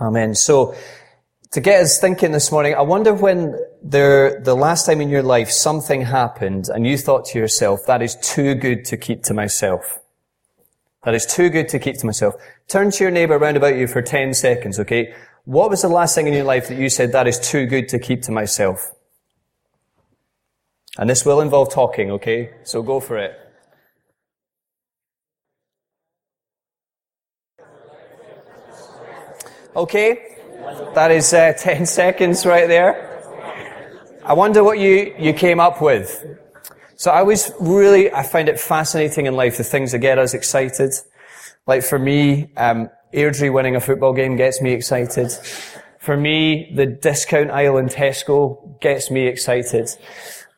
Amen. So, to get us thinking this morning, I wonder when there, the last time in your life something happened and you thought to yourself, that is too good to keep to myself. That is too good to keep to myself. Turn to your neighbor around about you for 10 seconds, okay? What was the last thing in your life that you said, that is too good to keep to myself? And this will involve talking, okay? So go for it. Okay? That is uh, 10 seconds right there. I wonder what you, you came up with. So I was really, I find it fascinating in life, the things that get us excited. Like for me, um, Airdrie winning a football game gets me excited. For me, the discount aisle in Tesco gets me excited.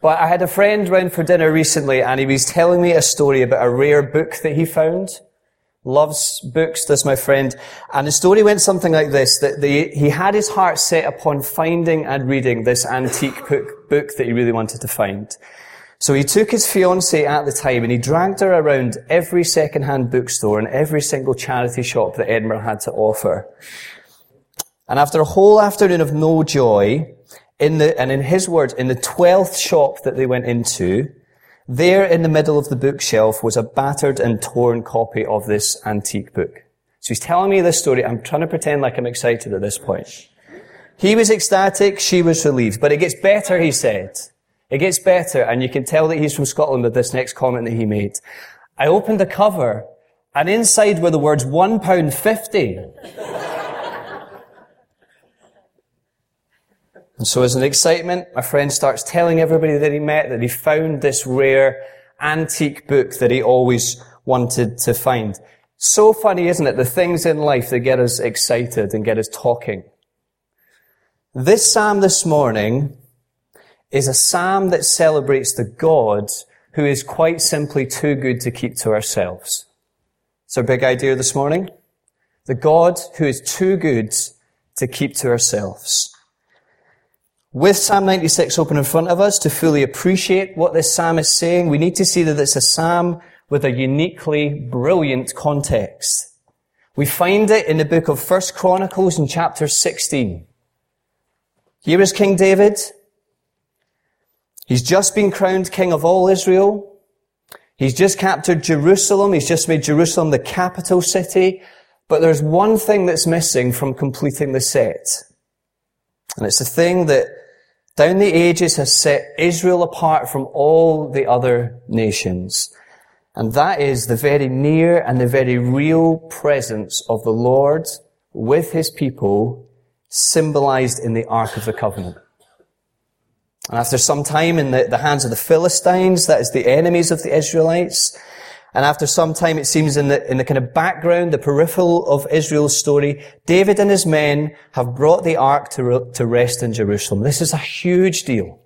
But I had a friend round for dinner recently and he was telling me a story about a rare book that he found loves books, this my friend. And the story went something like this, that the, he had his heart set upon finding and reading this antique book, book that he really wanted to find. So he took his fiancée at the time and he dragged her around every second-hand bookstore and every single charity shop that Edinburgh had to offer. And after a whole afternoon of no joy, in the, and in his words, in the twelfth shop that they went into, there in the middle of the bookshelf was a battered and torn copy of this antique book. So he's telling me this story. I'm trying to pretend like I'm excited at this point. He was ecstatic, she was relieved. But it gets better, he said. It gets better, and you can tell that he's from Scotland with this next comment that he made. I opened the cover, and inside were the words £1.50. And so as an excitement, my friend starts telling everybody that he met that he found this rare antique book that he always wanted to find. So funny, isn't it? The things in life that get us excited and get us talking. This psalm this morning is a psalm that celebrates the God who is quite simply too good to keep to ourselves. It's our big idea this morning. The God who is too good to keep to ourselves. With Psalm 96 open in front of us to fully appreciate what this psalm is saying, we need to see that it's a psalm with a uniquely brilliant context. We find it in the book of First Chronicles in chapter 16. Here is King David. He's just been crowned king of all Israel. He's just captured Jerusalem. He's just made Jerusalem the capital city. But there's one thing that's missing from completing the set. And it's the thing that down the ages has set Israel apart from all the other nations. And that is the very near and the very real presence of the Lord with his people symbolized in the Ark of the Covenant. And after some time in the, the hands of the Philistines, that is the enemies of the Israelites, and after some time, it seems in the, in the kind of background, the peripheral of Israel's story, David and his men have brought the ark to, to rest in Jerusalem. This is a huge deal.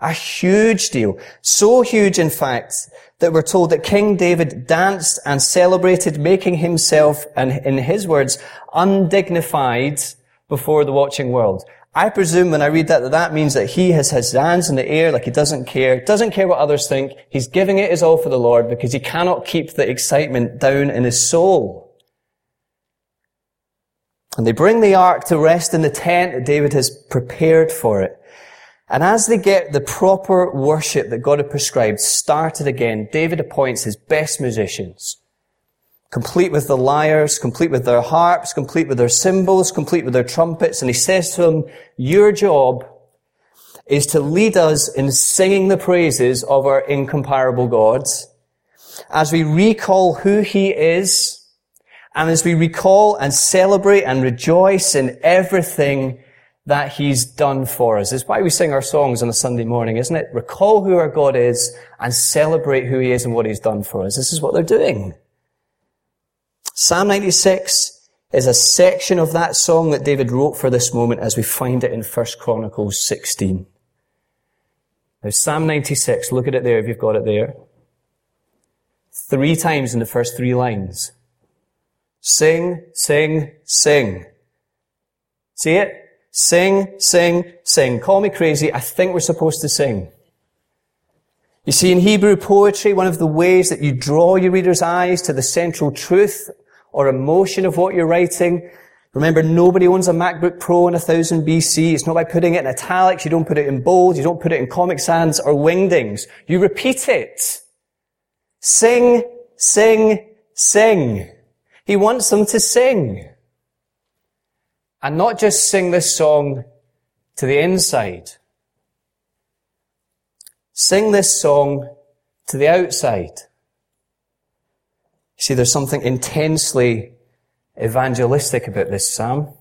A huge deal. So huge, in fact, that we're told that King David danced and celebrated, making himself, and in his words, undignified before the watching world. I presume when I read that, that that means that he has his hands in the air like he doesn't care, doesn't care what others think. He's giving it his all for the Lord because he cannot keep the excitement down in his soul. And they bring the ark to rest in the tent that David has prepared for it. And as they get the proper worship that God had prescribed started again, David appoints his best musicians complete with the lyres, complete with their harps, complete with their cymbals, complete with their trumpets. And he says to them, your job is to lead us in singing the praises of our incomparable God as we recall who he is and as we recall and celebrate and rejoice in everything that he's done for us. It's why we sing our songs on a Sunday morning, isn't it? Recall who our God is and celebrate who he is and what he's done for us. This is what they're doing. Psalm 96 is a section of that song that David wrote for this moment as we find it in 1 Chronicles 16. Now, Psalm 96, look at it there if you've got it there. Three times in the first three lines. Sing, sing, sing. See it? Sing, sing, sing. Call me crazy. I think we're supposed to sing. You see, in Hebrew poetry, one of the ways that you draw your reader's eyes to the central truth or emotion of what you're writing Remember, nobody owns a MacBook Pro in 1000 BC. It's not by putting it in italics. You don't put it in bold. You don't put it in Comic Sans or Wingdings. You repeat it. Sing, sing, sing. He wants them to sing. And not just sing this song to the inside. Sing this song to the outside. See, there's something intensely evangelistic about this psalm.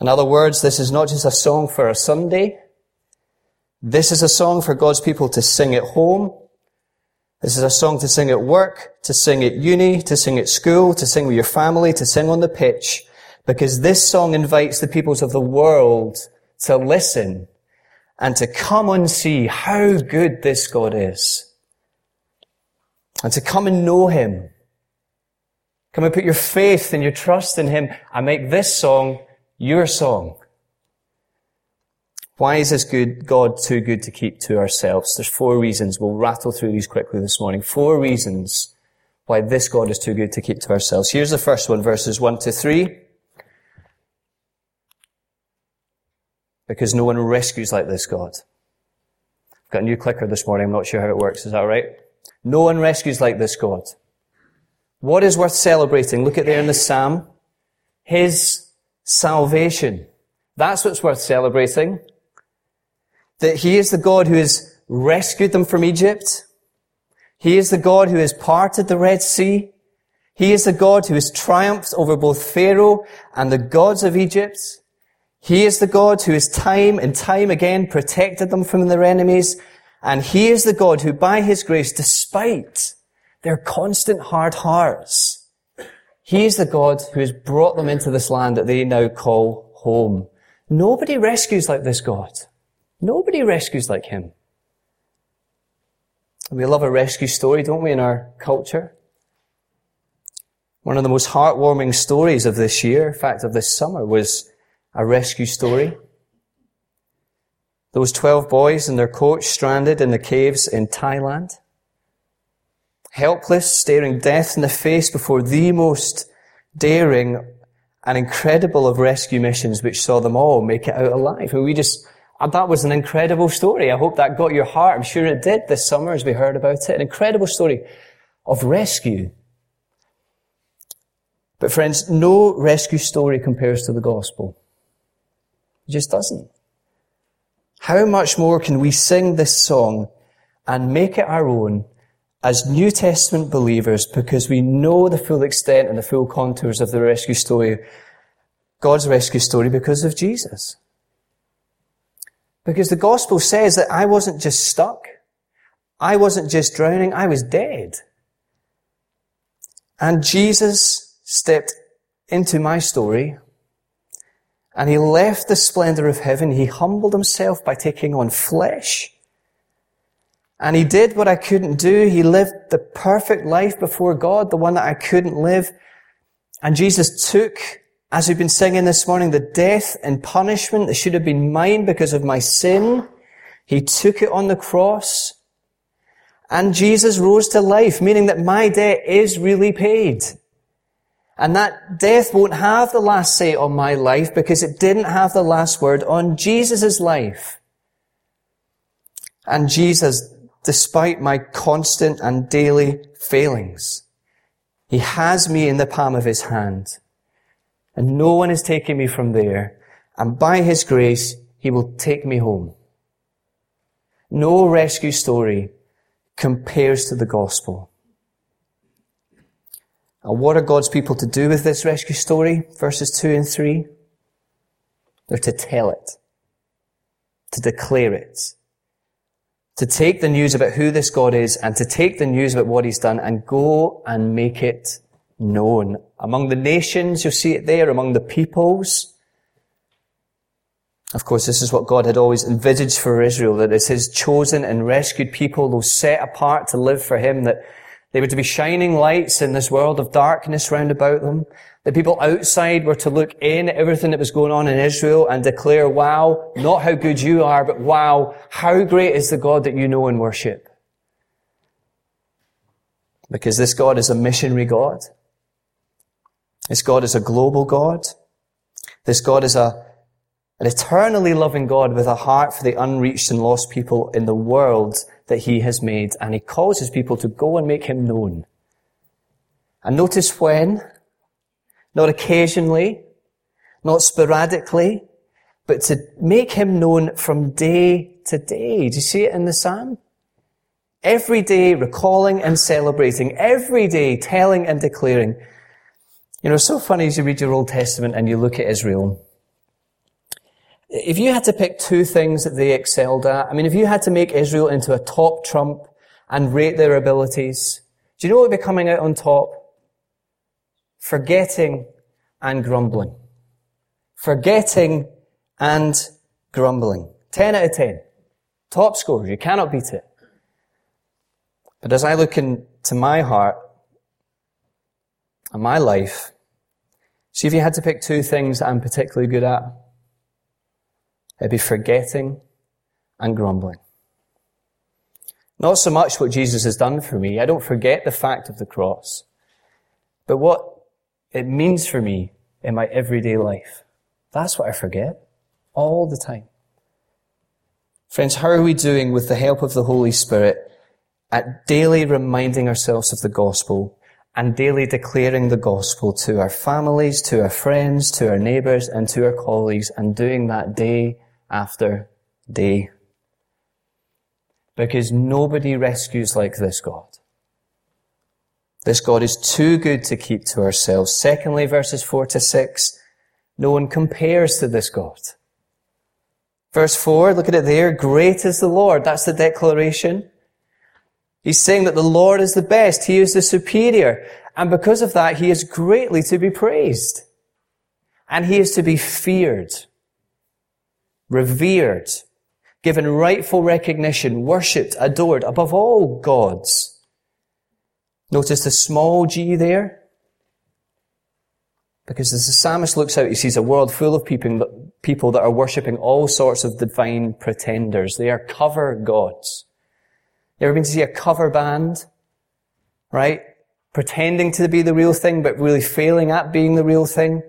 In other words, this is not just a song for a Sunday. This is a song for God's people to sing at home. This is a song to sing at work, to sing at uni, to sing at school, to sing with your family, to sing on the pitch, because this song invites the peoples of the world to listen and to come and see how good this God is. And to come and know Him Come and put your faith and your trust in Him and make this song your song. Why is this good God too good to keep to ourselves? There's four reasons. We'll rattle through these quickly this morning. Four reasons why this God is too good to keep to ourselves. Here's the first one, verses one to three. Because no one rescues like this God. I've got a new clicker this morning. I'm not sure how it works. Is that right? No one rescues like this God. What is worth celebrating? Look at there in the Psalm. His salvation. That's what's worth celebrating. That He is the God who has rescued them from Egypt. He is the God who has parted the Red Sea. He is the God who has triumphed over both Pharaoh and the gods of Egypt. He is the God who has time and time again protected them from their enemies. And He is the God who by His grace, despite their constant hard hearts. He is the God who has brought them into this land that they now call home. Nobody rescues like this God. Nobody rescues like him. We love a rescue story, don't we, in our culture? One of the most heartwarming stories of this year, in fact, of this summer, was a rescue story. Those 12 boys and their coach stranded in the caves in Thailand helpless, staring death in the face before the most daring and incredible of rescue missions which saw them all make it out alive. And we just, that was an incredible story. I hope that got your heart. I'm sure it did this summer as we heard about it. An incredible story of rescue. But friends, no rescue story compares to the gospel. It just doesn't. How much more can we sing this song and make it our own as New Testament believers, because we know the full extent and the full contours of the rescue story, God's rescue story because of Jesus. Because the gospel says that I wasn't just stuck. I wasn't just drowning. I was dead. And Jesus stepped into my story and he left the splendor of heaven. He humbled himself by taking on flesh and he did what I couldn't do. He lived the perfect life before God, the one that I couldn't live. And Jesus took, as we've been singing this morning, the death and punishment that should have been mine because of my sin. He took it on the cross. And Jesus rose to life, meaning that my debt is really paid. And that death won't have the last say on my life because it didn't have the last word on Jesus' life. And Jesus despite my constant and daily failings. He has me in the palm of his hand. And no one is taking me from there. And by his grace, he will take me home. No rescue story compares to the gospel. And what are God's people to do with this rescue story? Verses 2 and 3. They're to tell it, to declare it, to take the news about who this God is and to take the news about what he's done and go and make it known. Among the nations, you'll see it there, among the peoples. Of course, this is what God had always envisaged for Israel, that it's his chosen and rescued people, those set apart to live for him, that they were to be shining lights in this world of darkness round about them. The people outside were to look in at everything that was going on in Israel and declare, wow, not how good you are, but wow, how great is the God that you know and worship. Because this God is a missionary God. This God is a global God. This God is a, an eternally loving God with a heart for the unreached and lost people in the world that he has made. And he calls his people to go and make him known. And notice when, not occasionally, not sporadically, but to make him known from day to day. Do you see it in the psalm? Every day recalling and celebrating, every day telling and declaring. You know, it's so funny as you read your Old Testament and you look at Israel. If you had to pick two things that they excelled at, I mean, if you had to make Israel into a top trump and rate their abilities, do you know what would be coming out on top? Forgetting and grumbling. Forgetting and grumbling. 10 out of 10. Top scores. You cannot beat it. But as I look into my heart and my life, see if you had to pick two things that I'm particularly good at, it'd be forgetting and grumbling. Not so much what Jesus has done for me. I don't forget the fact of the cross, but what it means for me in my everyday life. That's what I forget all the time. Friends, how are we doing with the help of the Holy Spirit at daily reminding ourselves of the gospel and daily declaring the gospel to our families, to our friends, to our neighbours, and to our colleagues, and doing that day after day. Because nobody rescues like this God. This God is too good to keep to ourselves. Secondly, verses 4 to 6, no one compares to this God. Verse 4, look at it there. Great is the Lord. That's the declaration. He's saying that the Lord is the best. He is the superior. And because of that, he is greatly to be praised. And he is to be feared, revered, given rightful recognition, worshipped, adored above all gods. Notice the small g there. Because as the psalmist looks out, he sees a world full of people, that are worshipping all sorts of divine pretenders. They are cover gods. You ever been to see a cover band? Right? Pretending to be the real thing, but really failing at being the real thing.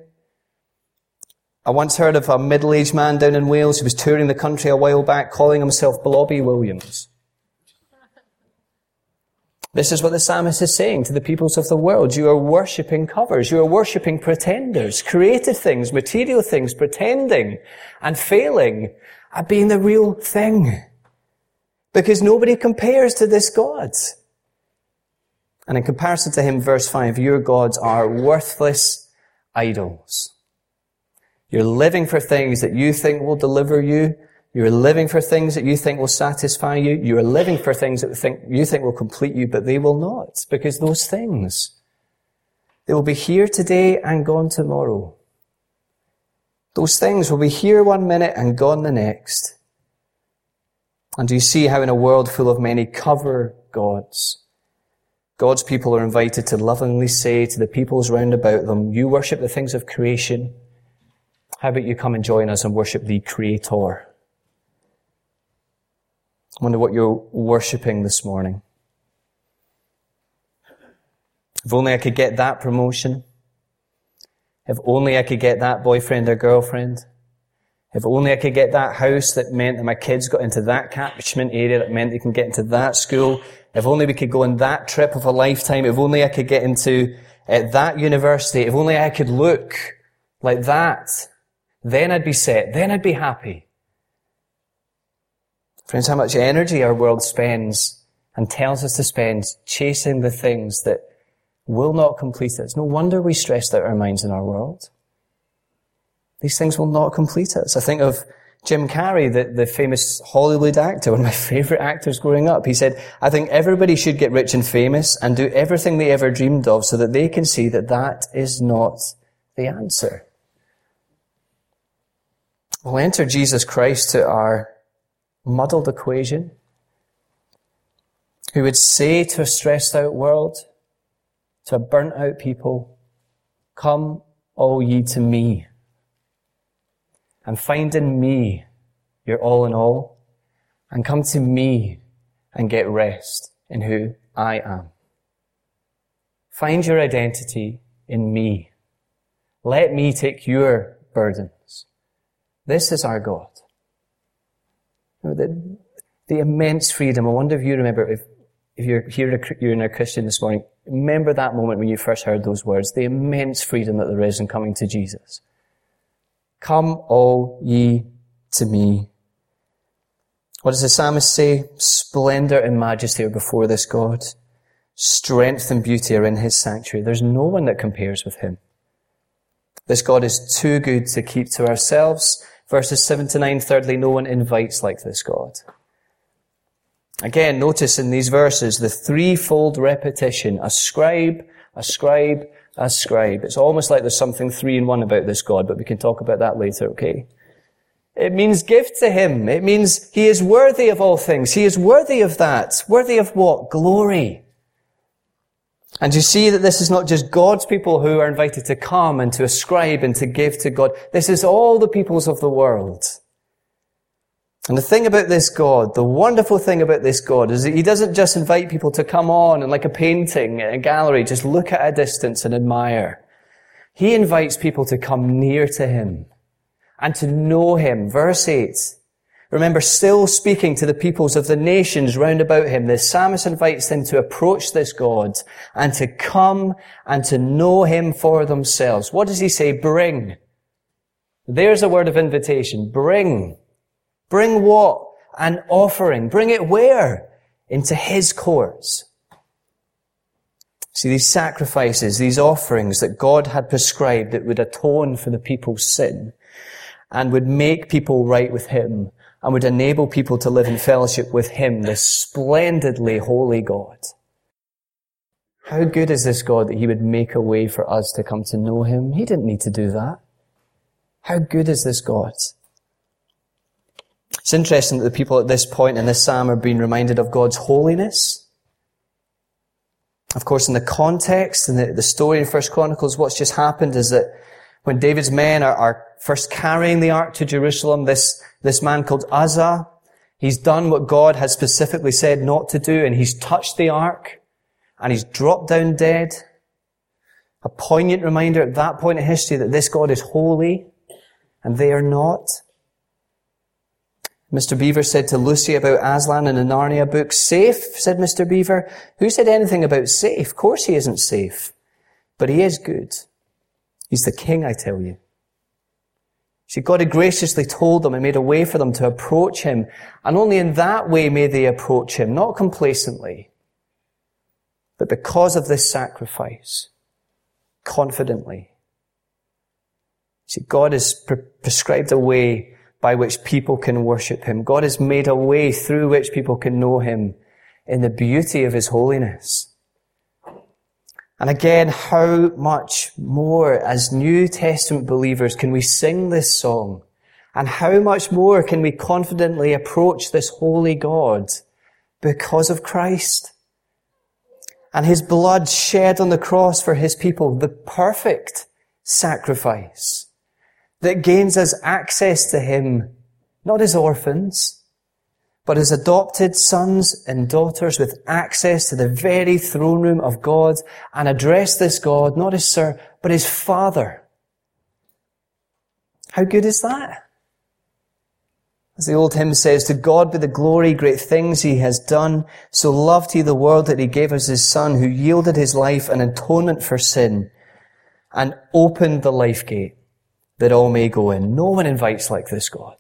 I once heard of a middle-aged man down in Wales who was touring the country a while back calling himself Blobby Williams. This is what the psalmist is saying to the peoples of the world. You are worshipping covers. You are worshipping pretenders, created things, material things, pretending and failing at being the real thing. Because nobody compares to this God. And in comparison to him, verse 5, your gods are worthless idols. You're living for things that you think will deliver you, you're living for things that you think will satisfy you. You're living for things that think, you think will complete you, but they will not, because those things, they will be here today and gone tomorrow. Those things will be here one minute and gone the next. And do you see how in a world full of many cover gods, God's people are invited to lovingly say to the peoples round about them, you worship the things of creation. How about you come and join us and worship the Creator? I wonder what you're worshipping this morning. If only I could get that promotion. If only I could get that boyfriend or girlfriend. If only I could get that house that meant that my kids got into that catchment area that meant they can get into that school. If only we could go on that trip of a lifetime. If only I could get into uh, that university. If only I could look like that. Then I'd be set. Then I'd be happy. Friends, how much energy our world spends and tells us to spend chasing the things that will not complete us. No wonder we stressed out our minds in our world. These things will not complete us. I think of Jim Carrey, the, the famous Hollywood actor, one of my favorite actors growing up. He said, I think everybody should get rich and famous and do everything they ever dreamed of so that they can see that that is not the answer. We'll enter Jesus Christ to our muddled equation, who would say to a stressed out world, to a burnt out people, come all ye to me and find in me your all in all and come to me and get rest in who I am. Find your identity in me Let me take your burdens. This is our God. The, the immense freedom. I wonder if you remember, if, if you're here, you're in a Christian this morning, remember that moment when you first heard those words, the immense freedom that there is in coming to Jesus. Come all ye to me. What does the psalmist say? Splendor and majesty are before this God. Strength and beauty are in his sanctuary. There's no one that compares with him. This God is too good to keep to ourselves. Verses 7 to 9. Thirdly, no one invites like this God. Again, notice in these verses the threefold repetition. Ascribe, ascribe, ascribe. It's almost like there's something three in one about this God, but we can talk about that later, okay? It means give to Him. It means He is worthy of all things. He is worthy of that. Worthy of what? Glory. And you see that this is not just God's people who are invited to come and to ascribe and to give to God. This is all the peoples of the world. And the thing about this God, the wonderful thing about this God is that He doesn't just invite people to come on and like a painting in a gallery, just look at a distance and admire. He invites people to come near to Him and to know Him. Verse 8. Remember, still speaking to the peoples of the nations round about him, the psalmist invites them to approach this God and to come and to know him for themselves. What does he say? Bring. There's a word of invitation. Bring. Bring what? An offering. Bring it where? Into his courts. See, these sacrifices, these offerings that God had prescribed that would atone for the people's sin and would make people right with him and would enable people to live in fellowship with Him, this splendidly holy God. How good is this God that He would make a way for us to come to know Him? He didn't need to do that. How good is this God? It's interesting that the people at this point in this psalm are being reminded of God's holiness. Of course, in the context and the, the story in First Chronicles, what's just happened is that when David's men are, are first carrying the ark to Jerusalem, this, this man called Uzzah, he's done what God has specifically said not to do, and he's touched the ark, and he's dropped down dead. A poignant reminder at that point in history that this God is holy, and they are not. Mr. Beaver said to Lucy about Aslan in the Narnia book, safe, said Mr. Beaver. Who said anything about safe? Of course he isn't safe. But he is good. He's the king, I tell you. See, God had graciously told them and made a way for them to approach Him. And only in that way may they approach Him, not complacently, but because of this sacrifice, confidently. See, God has pre- prescribed a way by which people can worship Him. God has made a way through which people can know Him in the beauty of His holiness. And again, how much more as New Testament believers can we sing this song? And how much more can we confidently approach this holy God because of Christ? And his blood shed on the cross for his people, the perfect sacrifice that gains us access to him, not as orphans, but as adopted sons and daughters with access to the very throne room of God and address this God not as Sir, but as Father. How good is that? As the old hymn says, to God be the glory, great things he has done. So loved he the world that he gave us his son who yielded his life an atonement for sin and opened the life gate that all may go in. No one invites like this God.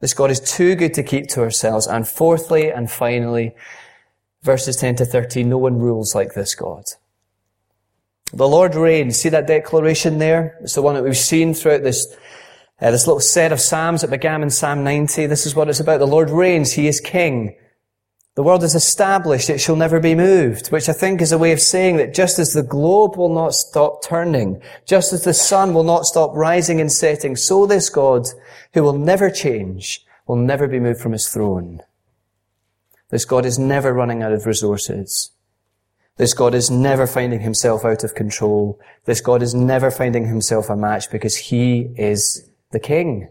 This God is too good to keep to ourselves. And fourthly and finally, verses 10 to 13, no one rules like this God. The Lord reigns. See that declaration there? It's the one that we've seen throughout this, uh, this little set of Psalms that began in Psalm 90. This is what it's about. The Lord reigns. He is King. The world is established. It shall never be moved, which I think is a way of saying that just as the globe will not stop turning, just as the sun will not stop rising and setting, so this God who will never change, will never be moved from his throne. This God is never running out of resources. This God is never finding himself out of control. This God is never finding himself a match because he is the king.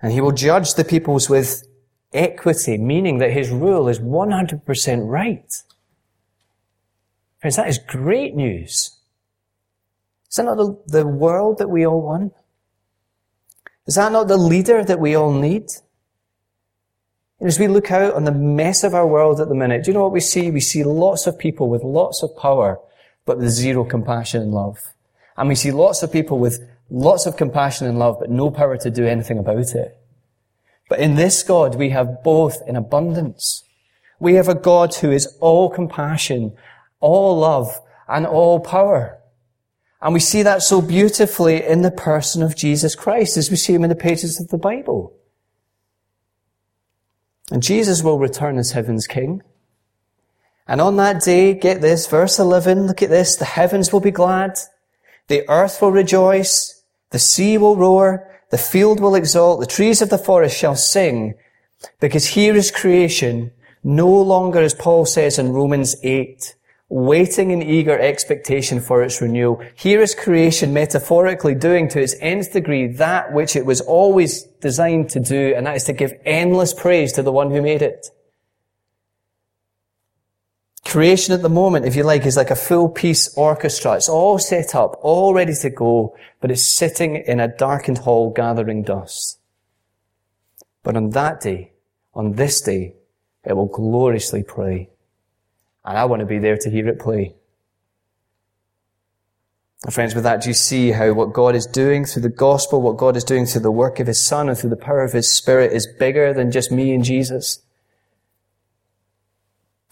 And he will judge the peoples with equity, meaning that his rule is 100% right. Friends, that is great news. Is that not the, the world that we all want? Is that not the leader that we all need? And as we look out on the mess of our world at the minute, do you know what we see? We see lots of people with lots of power, but with zero compassion and love. And we see lots of people with lots of compassion and love, but no power to do anything about it. But in this God, we have both in abundance. We have a God who is all compassion, all love, and all power. And we see that so beautifully in the person of Jesus Christ as we see him in the pages of the Bible. And Jesus will return as heaven's king. And on that day, get this, verse 11, look at this, the heavens will be glad, the earth will rejoice, the sea will roar, the field will exult, the trees of the forest shall sing, because here is creation, no longer, as Paul says in Romans 8, waiting in eager expectation for its renewal. Here is creation metaphorically doing to its nth degree that which it was always designed to do, and that is to give endless praise to the one who made it. Creation at the moment, if you like, is like a full piece orchestra. It's all set up, all ready to go, but it's sitting in a darkened hall gathering dust. But on that day, on this day, it will gloriously play. And I want to be there to hear it play. And friends, with that, do you see how what God is doing through the gospel, what God is doing through the work of His Son and through the power of His Spirit is bigger than just me and Jesus?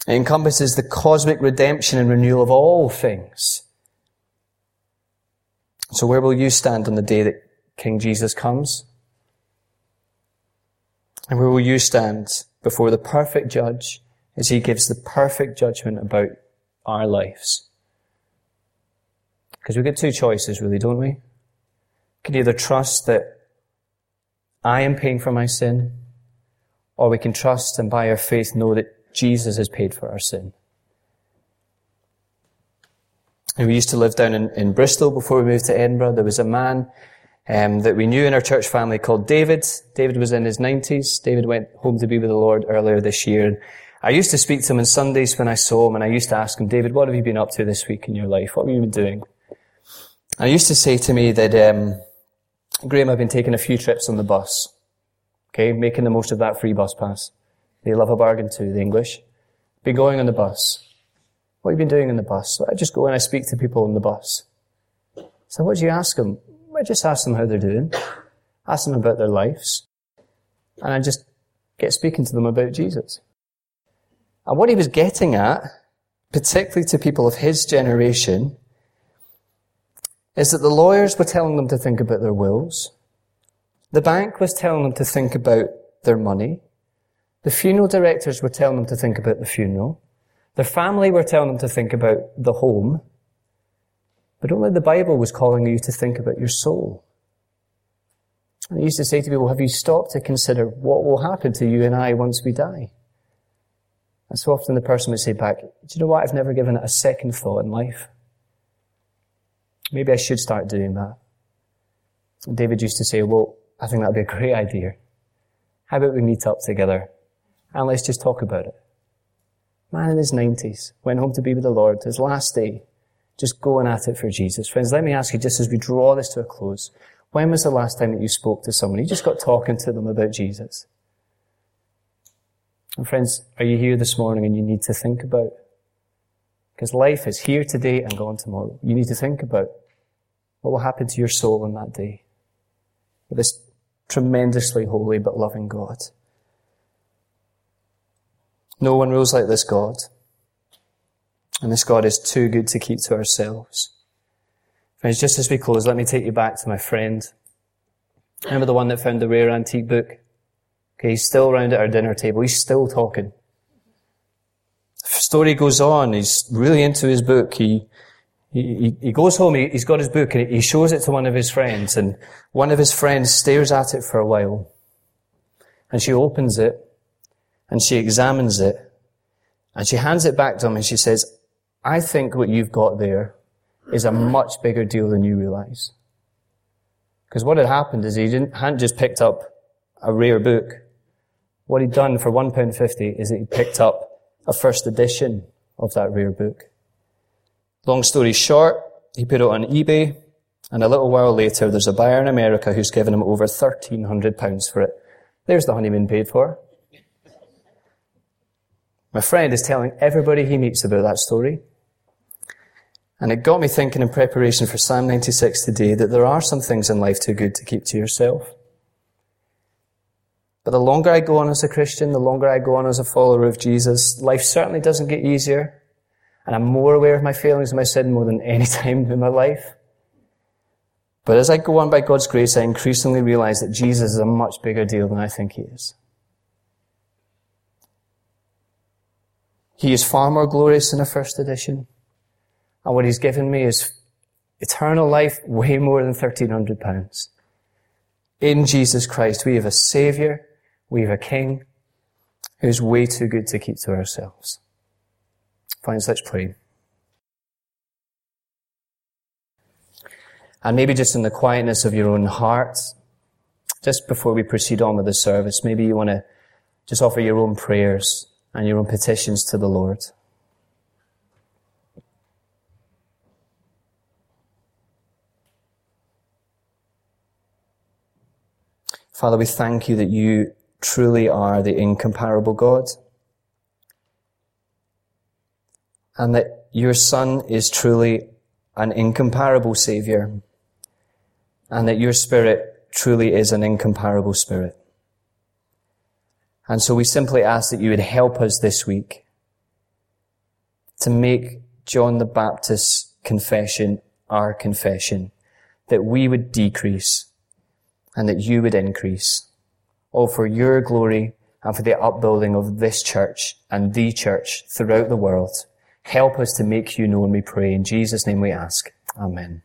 It encompasses the cosmic redemption and renewal of all things. So where will you stand on the day that King Jesus comes? And where will you stand before the perfect judge as he gives the perfect judgment about our lives. Because we get two choices, really, don't we? We can either trust that I am paying for my sin, or we can trust and by our faith know that Jesus has paid for our sin. And we used to live down in, in Bristol before we moved to Edinburgh. There was a man um, that we knew in our church family called David. David was in his 90s. David went home to be with the Lord earlier this year. And I used to speak to him on Sundays when I saw him, and I used to ask him, David, what have you been up to this week in your life? What have you been doing? And he used to say to me that, um, Graeme, I've been taking a few trips on the bus. Okay, making the most of that free bus pass. They love a bargain too, the English. Been going on the bus. What have you been doing on the bus? I just go and I speak to people on the bus. So what do you ask them? I just ask them how they're doing. Ask them about their lives. And I just get speaking to them about Jesus. And what he was getting at, particularly to people of his generation, is that the lawyers were telling them to think about their wills. The bank was telling them to think about their money. The funeral directors were telling them to think about the funeral. Their family were telling them to think about the home. But only the Bible was calling you to think about your soul. I used to say to people, have you stopped to consider what will happen to you and I once we die? And so often the person would say back, do you know what? I've never given it a second thought in life. Maybe I should start doing that. And David used to say, well, I think that'd be a great idea. How about we meet up together and let's just talk about it? Man in his 90s went home to be with the Lord, his last day, just going at it for Jesus. Friends, let me ask you, just as we draw this to a close, when was the last time that you spoke to someone? You just got talking to them about Jesus. And friends, are you here this morning and you need to think about? Because life is here today and gone tomorrow. You need to think about what will happen to your soul on that day. With this tremendously holy but loving God. No one rules like this God. And this God is too good to keep to ourselves. Friends, just as we close, let me take you back to my friend. Remember the one that found the rare antique book? Okay, he's still around at our dinner table. He's still talking. The story goes on. He's really into his book. He, he, he goes home, he, has got his book and he shows it to one of his friends and one of his friends stares at it for a while and she opens it and she examines it and she hands it back to him and she says, I think what you've got there is a much bigger deal than you realize. Because what had happened is he didn't, hadn't just picked up a rare book. What he'd done for £1.50 is that he picked up a first edition of that rare book. Long story short, he put it on eBay And a little while later, there's a buyer in America who's given him over £1,300 for it. There's the honeymoon paid for. My friend is telling everybody he meets about that story. And it got me thinking in preparation for Psalm 96 today that there are some things in life too good to keep to yourself. But the longer I go on as a Christian, the longer I go on as a follower of Jesus, life certainly doesn't get easier. And I'm more aware of my failings and my sin more than any time in my life. But as I go on by God's grace, I increasingly realize that Jesus is a much bigger deal than I think he is. He is far more glorious than the first edition. And what he's given me is eternal life way more than £1,300. In Jesus Christ, we have a Savior, we have a King who's way too good to keep to ourselves. Friends, let's pray. And maybe just in the quietness of your own heart, just before we proceed on with the service, maybe you want to just offer your own prayers and your own petitions to the Lord. Father, we thank you that you truly are the incomparable God. And that your Son is truly an incomparable Savior. And that your Spirit truly is an incomparable Spirit. And so we simply ask that you would help us this week to make John the Baptist's confession our confession, that we would decrease and that you would increase, all for your glory and for the upbuilding of this church and the church throughout the world. Help us to make you known, we pray. In Jesus' name we ask. Amen.